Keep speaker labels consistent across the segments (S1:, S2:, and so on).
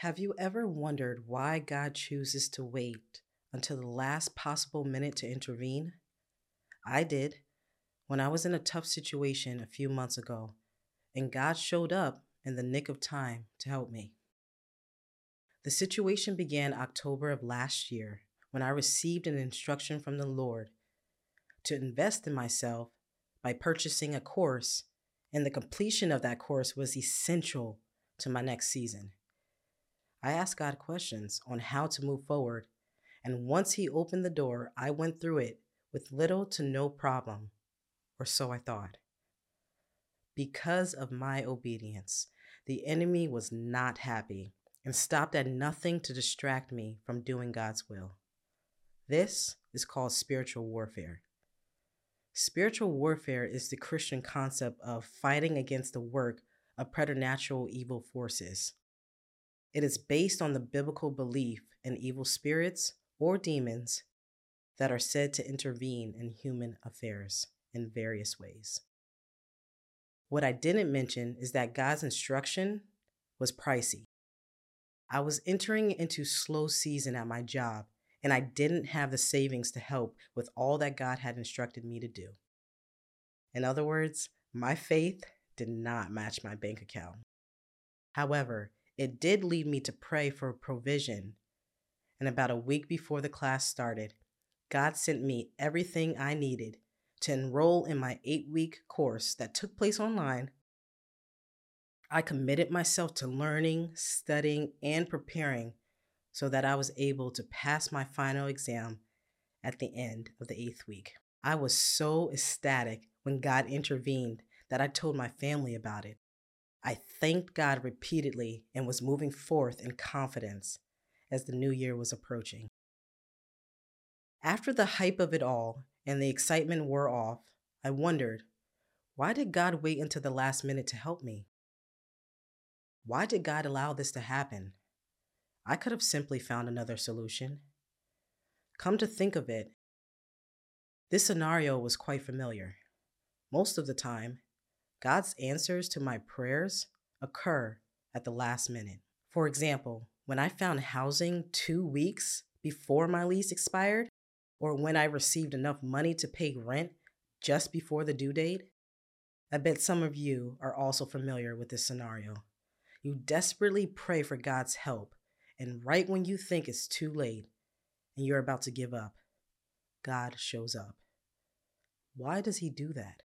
S1: Have you ever wondered why God chooses to wait until the last possible minute to intervene? I did when I was in a tough situation a few months ago, and God showed up in the nick of time to help me. The situation began October of last year when I received an instruction from the Lord to invest in myself by purchasing a course, and the completion of that course was essential to my next season. I asked God questions on how to move forward, and once He opened the door, I went through it with little to no problem, or so I thought. Because of my obedience, the enemy was not happy and stopped at nothing to distract me from doing God's will. This is called spiritual warfare. Spiritual warfare is the Christian concept of fighting against the work of preternatural evil forces. It is based on the biblical belief in evil spirits or demons that are said to intervene in human affairs in various ways. What I didn't mention is that God's instruction was pricey. I was entering into slow season at my job, and I didn't have the savings to help with all that God had instructed me to do. In other words, my faith did not match my bank account. However, it did lead me to pray for provision. And about a week before the class started, God sent me everything I needed to enroll in my eight week course that took place online. I committed myself to learning, studying, and preparing so that I was able to pass my final exam at the end of the eighth week. I was so ecstatic when God intervened that I told my family about it. I thanked God repeatedly and was moving forth in confidence as the new year was approaching. After the hype of it all and the excitement wore off, I wondered why did God wait until the last minute to help me? Why did God allow this to happen? I could have simply found another solution. Come to think of it, this scenario was quite familiar. Most of the time, God's answers to my prayers occur at the last minute. For example, when I found housing two weeks before my lease expired, or when I received enough money to pay rent just before the due date. I bet some of you are also familiar with this scenario. You desperately pray for God's help, and right when you think it's too late and you're about to give up, God shows up. Why does He do that?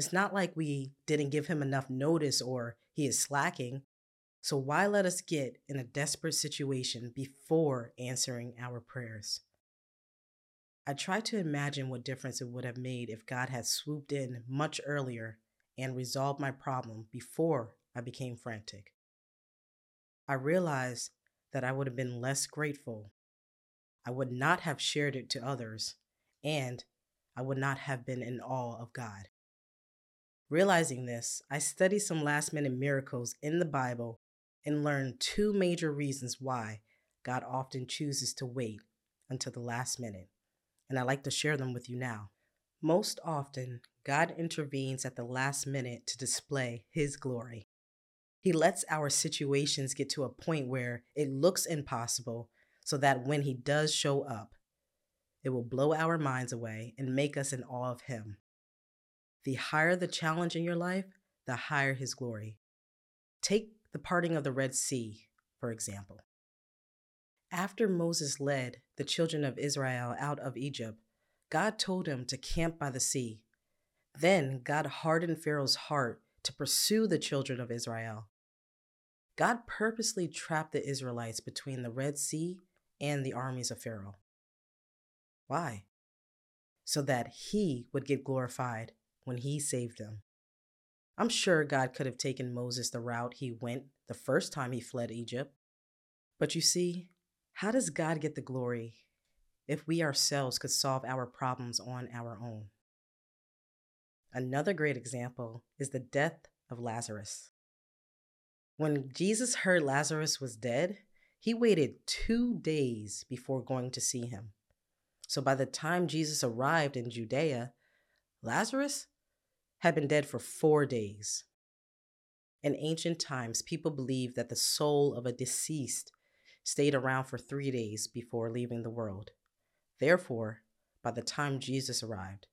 S1: It's not like we didn't give him enough notice or he is slacking. So why let us get in a desperate situation before answering our prayers? I try to imagine what difference it would have made if God had swooped in much earlier and resolved my problem before I became frantic. I realized that I would have been less grateful. I would not have shared it to others, and I would not have been in awe of God. Realizing this, I studied some last minute miracles in the Bible and learned two major reasons why God often chooses to wait until the last minute, and I'd like to share them with you now. Most often, God intervenes at the last minute to display His glory. He lets our situations get to a point where it looks impossible so that when He does show up, it will blow our minds away and make us in awe of Him. The higher the challenge in your life, the higher his glory. Take the parting of the Red Sea, for example. After Moses led the children of Israel out of Egypt, God told him to camp by the sea. Then God hardened Pharaoh's heart to pursue the children of Israel. God purposely trapped the Israelites between the Red Sea and the armies of Pharaoh. Why? So that he would get glorified when he saved them. I'm sure God could have taken Moses the route he went the first time he fled Egypt. But you see, how does God get the glory if we ourselves could solve our problems on our own? Another great example is the death of Lazarus. When Jesus heard Lazarus was dead, he waited two days before going to see him. So by the time Jesus arrived in Judea, Lazarus had been dead for four days. In ancient times, people believed that the soul of a deceased stayed around for three days before leaving the world. Therefore, by the time Jesus arrived,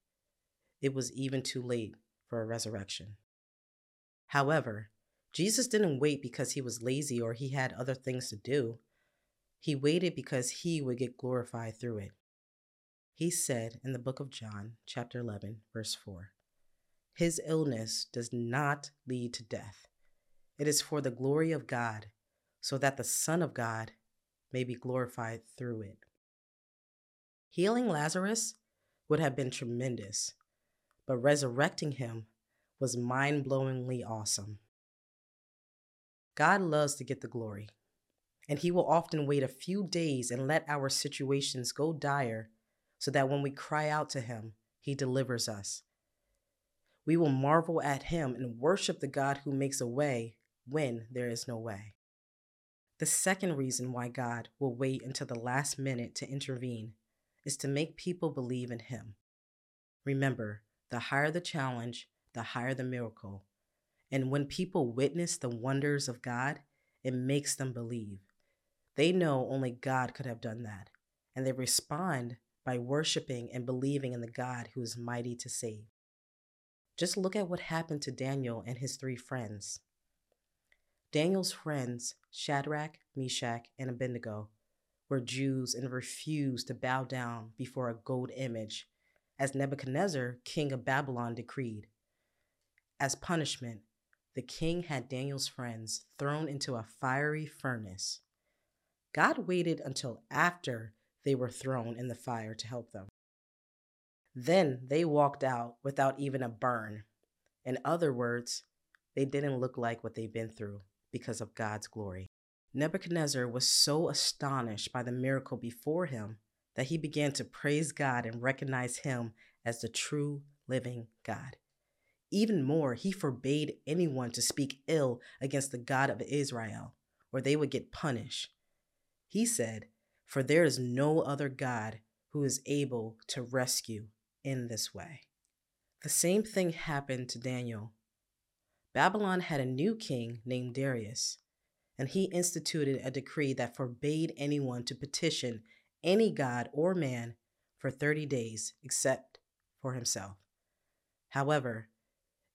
S1: it was even too late for a resurrection. However, Jesus didn't wait because he was lazy or he had other things to do. He waited because he would get glorified through it. He said in the book of John, chapter 11, verse 4 His illness does not lead to death. It is for the glory of God, so that the Son of God may be glorified through it. Healing Lazarus would have been tremendous, but resurrecting him was mind blowingly awesome. God loves to get the glory, and He will often wait a few days and let our situations go dire so that when we cry out to Him, He delivers us. We will marvel at Him and worship the God who makes a way when there is no way. The second reason why God will wait until the last minute to intervene is to make people believe in Him. Remember, the higher the challenge, the higher the miracle. And when people witness the wonders of God, it makes them believe. They know only God could have done that, and they respond by worshiping and believing in the God who is mighty to save. Just look at what happened to Daniel and his three friends. Daniel's friends, Shadrach, Meshach, and Abednego, were Jews and refused to bow down before a gold image, as Nebuchadnezzar, king of Babylon, decreed. As punishment, the king had Daniel's friends thrown into a fiery furnace. God waited until after they were thrown in the fire to help them. Then they walked out without even a burn. In other words, they didn't look like what they'd been through because of God's glory. Nebuchadnezzar was so astonished by the miracle before him that he began to praise God and recognize him as the true living God. Even more, he forbade anyone to speak ill against the God of Israel, or they would get punished. He said, For there is no other God who is able to rescue in this way. The same thing happened to Daniel. Babylon had a new king named Darius, and he instituted a decree that forbade anyone to petition any god or man for 30 days except for himself. However,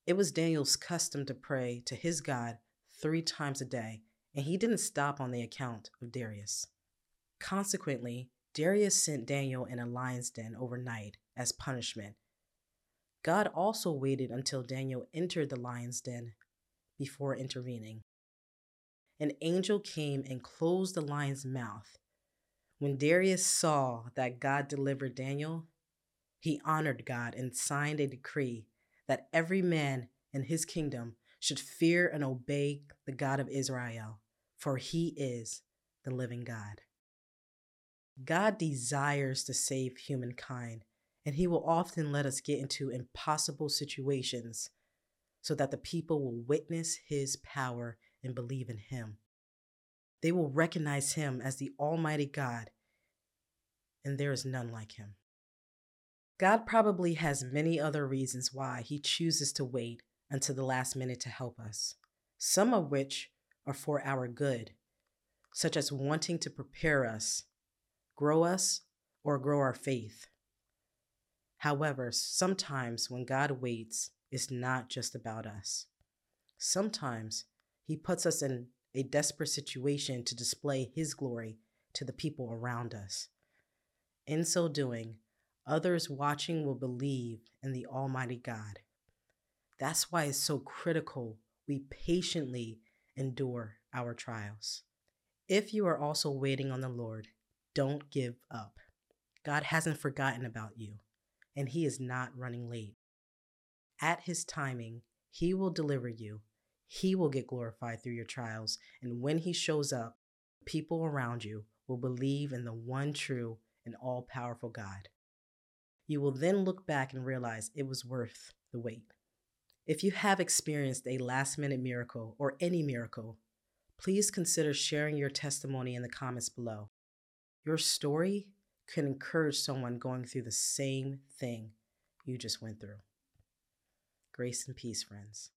S1: it was Daniel's custom to pray to his God three times a day, and he didn't stop on the account of Darius. Consequently, Darius sent Daniel in a lion's den overnight as punishment. God also waited until Daniel entered the lion's den before intervening. An angel came and closed the lion's mouth. When Darius saw that God delivered Daniel, he honored God and signed a decree that every man in his kingdom should fear and obey the God of Israel, for he is the living God. God desires to save humankind, and he will often let us get into impossible situations so that the people will witness his power and believe in him. They will recognize him as the Almighty God, and there is none like him. God probably has many other reasons why He chooses to wait until the last minute to help us, some of which are for our good, such as wanting to prepare us, grow us, or grow our faith. However, sometimes when God waits, it's not just about us. Sometimes He puts us in a desperate situation to display His glory to the people around us. In so doing, Others watching will believe in the Almighty God. That's why it's so critical we patiently endure our trials. If you are also waiting on the Lord, don't give up. God hasn't forgotten about you, and He is not running late. At His timing, He will deliver you. He will get glorified through your trials, and when He shows up, people around you will believe in the one true and all powerful God. You will then look back and realize it was worth the wait. If you have experienced a last minute miracle or any miracle, please consider sharing your testimony in the comments below. Your story can encourage someone going through the same thing you just went through. Grace and peace, friends.